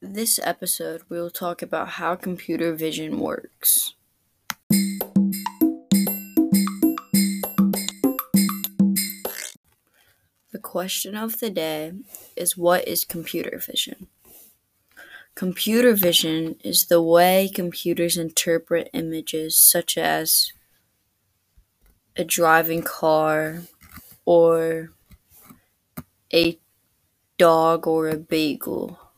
this episode, we will talk about how computer vision works. The question of the day is What is computer vision? Computer vision is the way computers interpret images such as a driving car or a dog or a beagle.